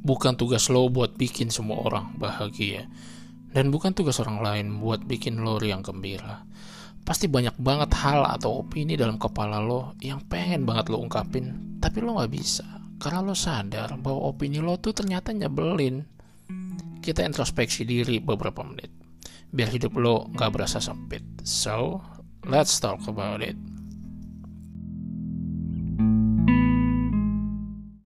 bukan tugas lo buat bikin semua orang bahagia. Dan bukan tugas orang lain buat bikin lo yang gembira. Pasti banyak banget hal atau opini dalam kepala lo yang pengen banget lo ungkapin, tapi lo gak bisa. Karena lo sadar bahwa opini lo tuh ternyata nyebelin. Kita introspeksi diri beberapa menit. Biar hidup lo gak berasa sempit. So, let's talk about it.